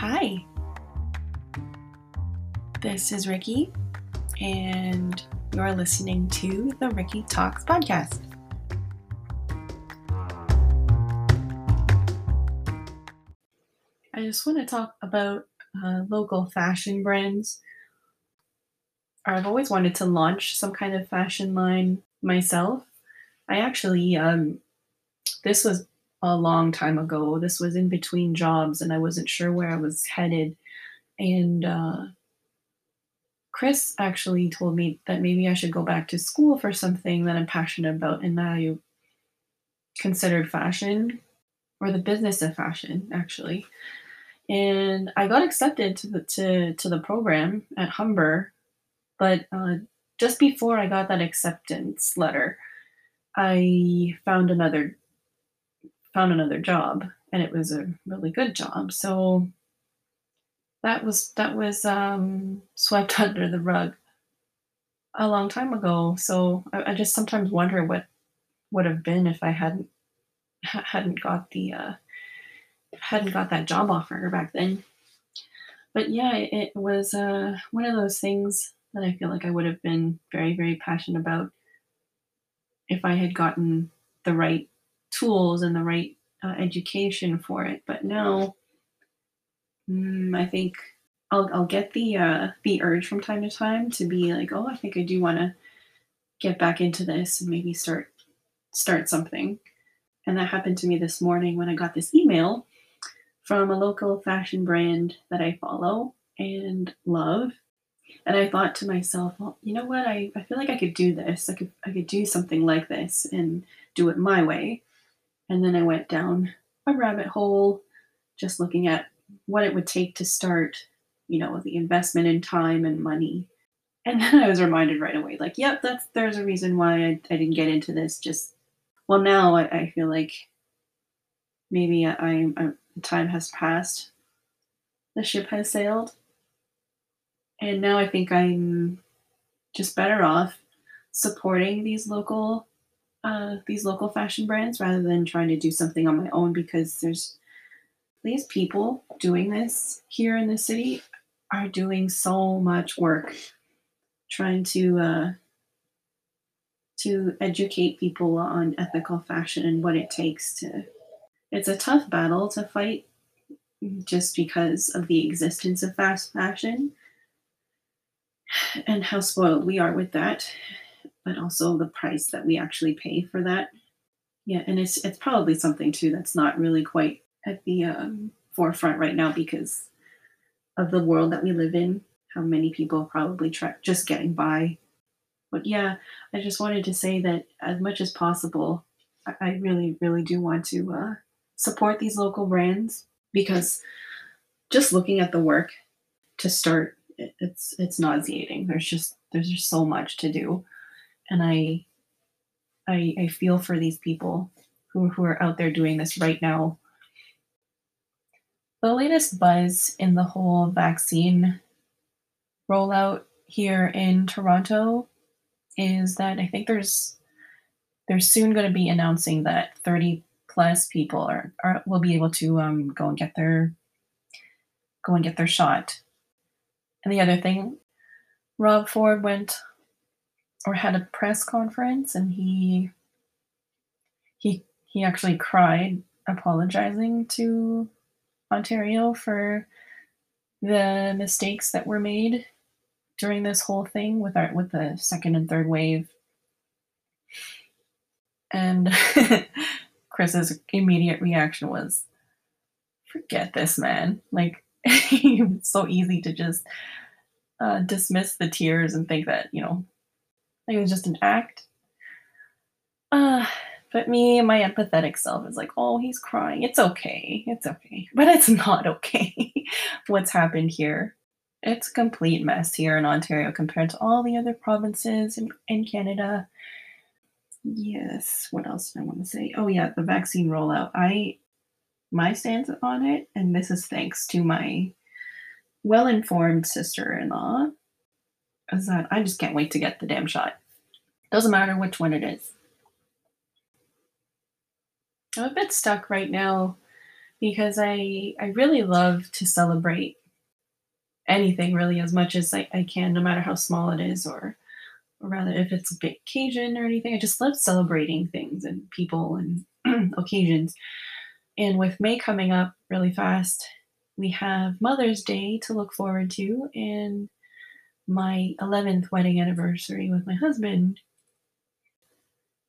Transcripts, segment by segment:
Hi. This is Ricky, and you're listening to the Ricky Talks podcast. I just want to talk about uh, local fashion brands. I've always wanted to launch some kind of fashion line myself. I actually, um, this was a long time ago. This was in between jobs, and I wasn't sure where I was headed. And uh, Chris actually told me that maybe I should go back to school for something that I'm passionate about, and that I considered fashion or the business of fashion, actually. And I got accepted to the to, to the program at Humber, but uh, just before I got that acceptance letter, I found another found another job and it was a really good job. So that was that was um, swept under the rug a long time ago. So I, I, just sometimes wonder what would have been if I hadn't hadn't got the uh, hadn't got that job offer back then. But yeah, it was uh, one of those things that I feel like I would have been very very passionate about if I had gotten the right tools and the right uh, education for it. But now, mm, I think I'll I'll get the uh, the urge from time to time to be like, oh, I think I do want to get back into this and maybe start start something. And that happened to me this morning when I got this email from a local fashion brand that I follow and love. And I thought to myself, well, you know what? I, I feel like I could do this. I could I could do something like this and do it my way. And then I went down a rabbit hole just looking at what it would take to start, you know, the investment in time and money. And then I was reminded right away, like, yep, that's there's a reason why I, I didn't get into this. Just well, now I, I feel like maybe I, I time has passed, the ship has sailed, and now I think I'm just better off supporting these local uh, these local fashion brands rather than trying to do something on my own because there's these people doing this here in the city are doing so much work trying to uh, to educate people on ethical fashion and what it takes to it's a tough battle to fight just because of the existence of fast fashion and how spoiled we are with that but also the price that we actually pay for that. Yeah, and it's it's probably something too that's not really quite at the um, forefront right now because of the world that we live in. How many people probably try just getting by. But yeah, I just wanted to say that as much as possible, I, I really, really do want to uh, support these local brands because just looking at the work to start, it, it's it's nauseating. There's just there's just so much to do and I, I, I feel for these people who, who are out there doing this right now. The latest buzz in the whole vaccine rollout here in Toronto is that I think there's they're soon going to be announcing that 30 plus people are, are will be able to um, go and get their go and get their shot. And the other thing, Rob Ford went or had a press conference and he he he actually cried apologizing to Ontario for the mistakes that were made during this whole thing with our with the second and third wave. And Chris's immediate reaction was, forget this man. Like it's so easy to just uh, dismiss the tears and think that, you know, like it was just an act. Uh, but me, my empathetic self is like, oh, he's crying. It's okay. It's okay. But it's not okay what's happened here. It's a complete mess here in Ontario compared to all the other provinces in, in Canada. Yes, what else do I want to say? Oh, yeah, the vaccine rollout. I, my stance on it, and this is thanks to my well informed sister in law, is that I just can't wait to get the damn shot. Doesn't matter which one it is. I'm a bit stuck right now because I I really love to celebrate anything really as much as I, I can, no matter how small it is, or or rather if it's a big occasion or anything. I just love celebrating things and people and occasions. And with May coming up really fast, we have Mother's Day to look forward to and my 11th wedding anniversary with my husband.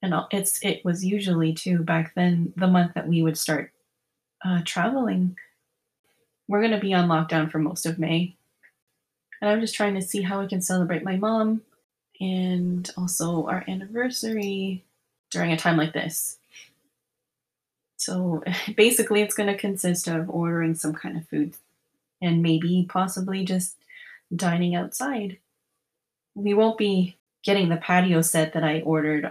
And it's it was usually too back then the month that we would start uh, traveling. We're going to be on lockdown for most of May. And I'm just trying to see how we can celebrate my mom and also our anniversary during a time like this. So basically, it's going to consist of ordering some kind of food and maybe possibly just dining outside. We won't be getting the patio set that I ordered.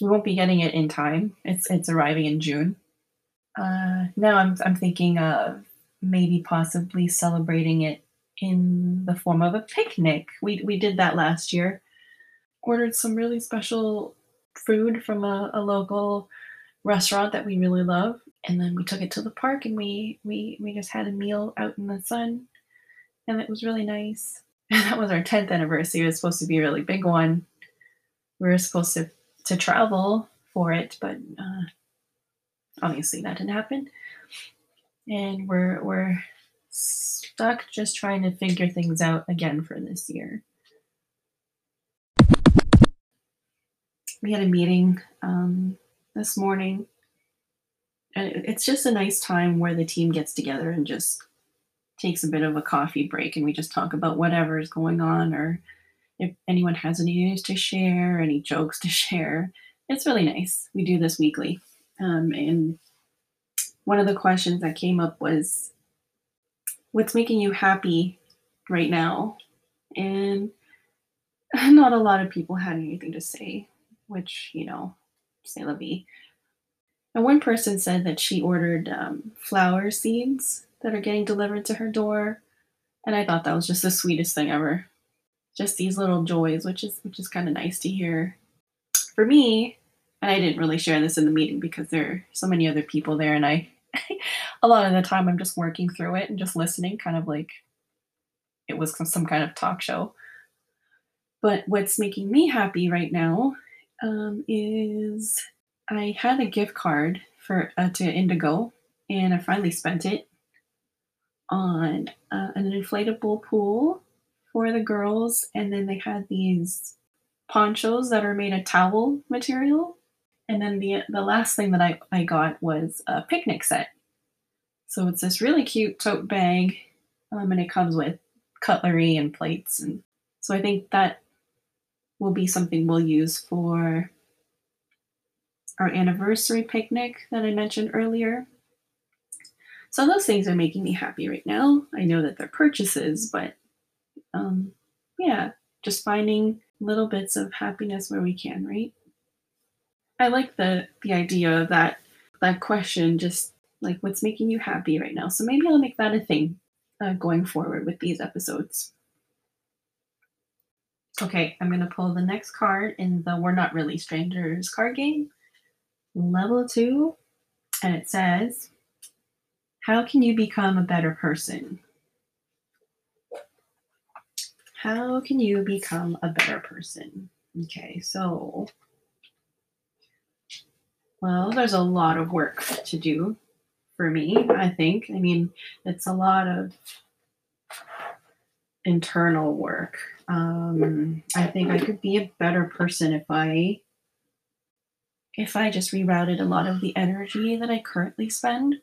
We won't be getting it in time. It's it's arriving in June. Uh, now I'm I'm thinking of maybe possibly celebrating it in the form of a picnic. We we did that last year. Ordered some really special food from a, a local restaurant that we really love, and then we took it to the park and we we we just had a meal out in the sun, and it was really nice. And that was our 10th anniversary. It was supposed to be a really big one. We were supposed to to travel for it, but uh, obviously that didn't happen. And we're we're stuck just trying to figure things out again for this year. We had a meeting um, this morning, and it's just a nice time where the team gets together and just takes a bit of a coffee break and we just talk about whatever is going on or if anyone has any news to share, any jokes to share. It's really nice. We do this weekly. Um, and one of the questions that came up was what's making you happy right now? And not a lot of people had anything to say, which, you know, say la vie. And one person said that she ordered um, flower seeds that are getting delivered to her door. And I thought that was just the sweetest thing ever. Just these little joys, which is which is kind of nice to hear. For me, and I didn't really share this in the meeting because there are so many other people there and I a lot of the time I'm just working through it and just listening, kind of like it was some kind of talk show. But what's making me happy right now um, is I had a gift card for uh, to Indigo, and I finally spent it on uh, an inflatable pool for the girls, and then they had these ponchos that are made of towel material. And then the the last thing that I, I got was a picnic set. So it's this really cute tote bag, um, and it comes with cutlery and plates. And so I think that will be something we'll use for our anniversary picnic that I mentioned earlier. So those things are making me happy right now. I know that they're purchases, but um, yeah, just finding little bits of happiness where we can, right? I like the the idea of that that question just like what's making you happy right now. So maybe I'll make that a thing uh, going forward with these episodes. Okay, I'm to pull the next card in the We're Not Really Strangers card game, level two, and it says, How can you become a better person? How can you become a better person? Okay, so, well, there's a lot of work to do for me, I think. I mean, it's a lot of internal work. Um, I think I could be a better person if I if I just rerouted a lot of the energy that I currently spend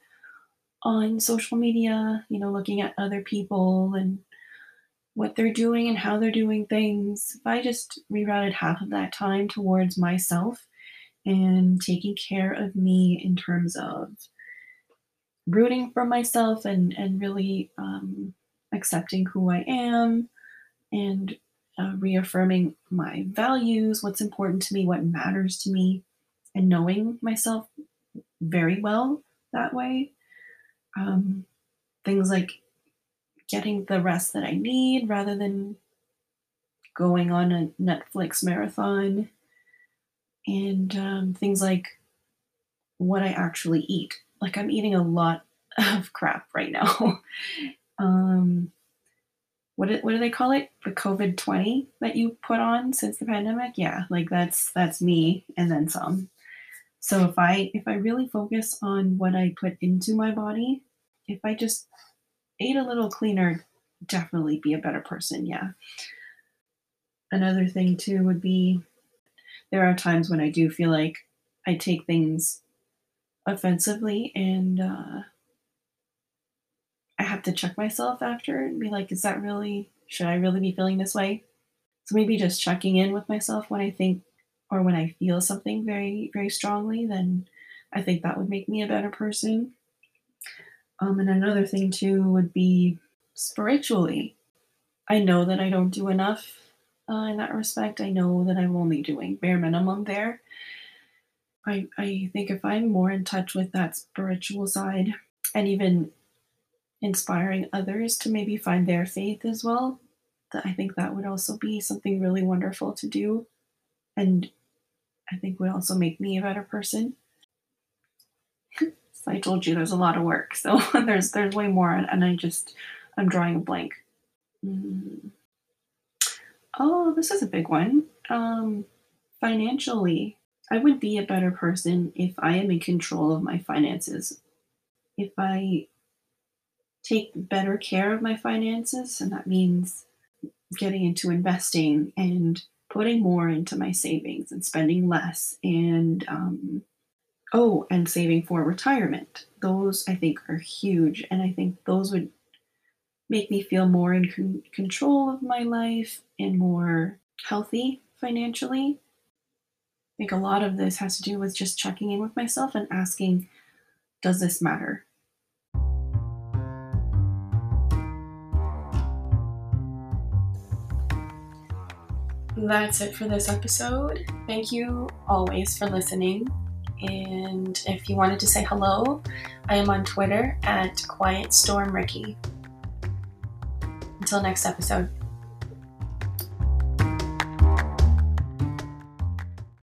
on social media, you know, looking at other people and what they're doing and how they're doing things. If I just rerouted half of that time towards myself and taking care of me in terms of rooting for myself and and really um, accepting who I am and uh, reaffirming my values, what's important to me, what matters to me, and knowing myself very well that way. Um, things like getting the rest that I need rather than going on a Netflix marathon, and um, things like what I actually eat like I'm eating a lot of crap right now. um, what do, what do they call it? The COVID twenty that you put on since the pandemic? Yeah, like that's that's me and then some. So if I if I really focus on what I put into my body, if I just ate a little cleaner, definitely be a better person. Yeah. Another thing too would be there are times when I do feel like I take things offensively and uh, I have to check myself after and be like, is that really, should I really be feeling this way? So maybe just checking in with myself when I think or when I feel something very, very strongly, then I think that would make me a better person. Um, and another thing too would be spiritually. I know that I don't do enough uh, in that respect. I know that I'm only doing bare minimum there. I, I think if I'm more in touch with that spiritual side and even inspiring others to maybe find their faith as well, that I think that would also be something really wonderful to do. And I think would also make me a better person. So I told you there's a lot of work. So there's there's way more and I just I'm drawing a blank. Mm. Oh, this is a big one. Um, financially, I would be a better person if I am in control of my finances. If I take better care of my finances, and that means getting into investing and putting more into my savings and spending less and um, oh and saving for retirement those i think are huge and i think those would make me feel more in con- control of my life and more healthy financially. I think a lot of this has to do with just checking in with myself and asking, does this matter? That's it for this episode. Thank you always for listening. And if you wanted to say hello, I am on Twitter at Quiet Storm Ricky. Until next episode.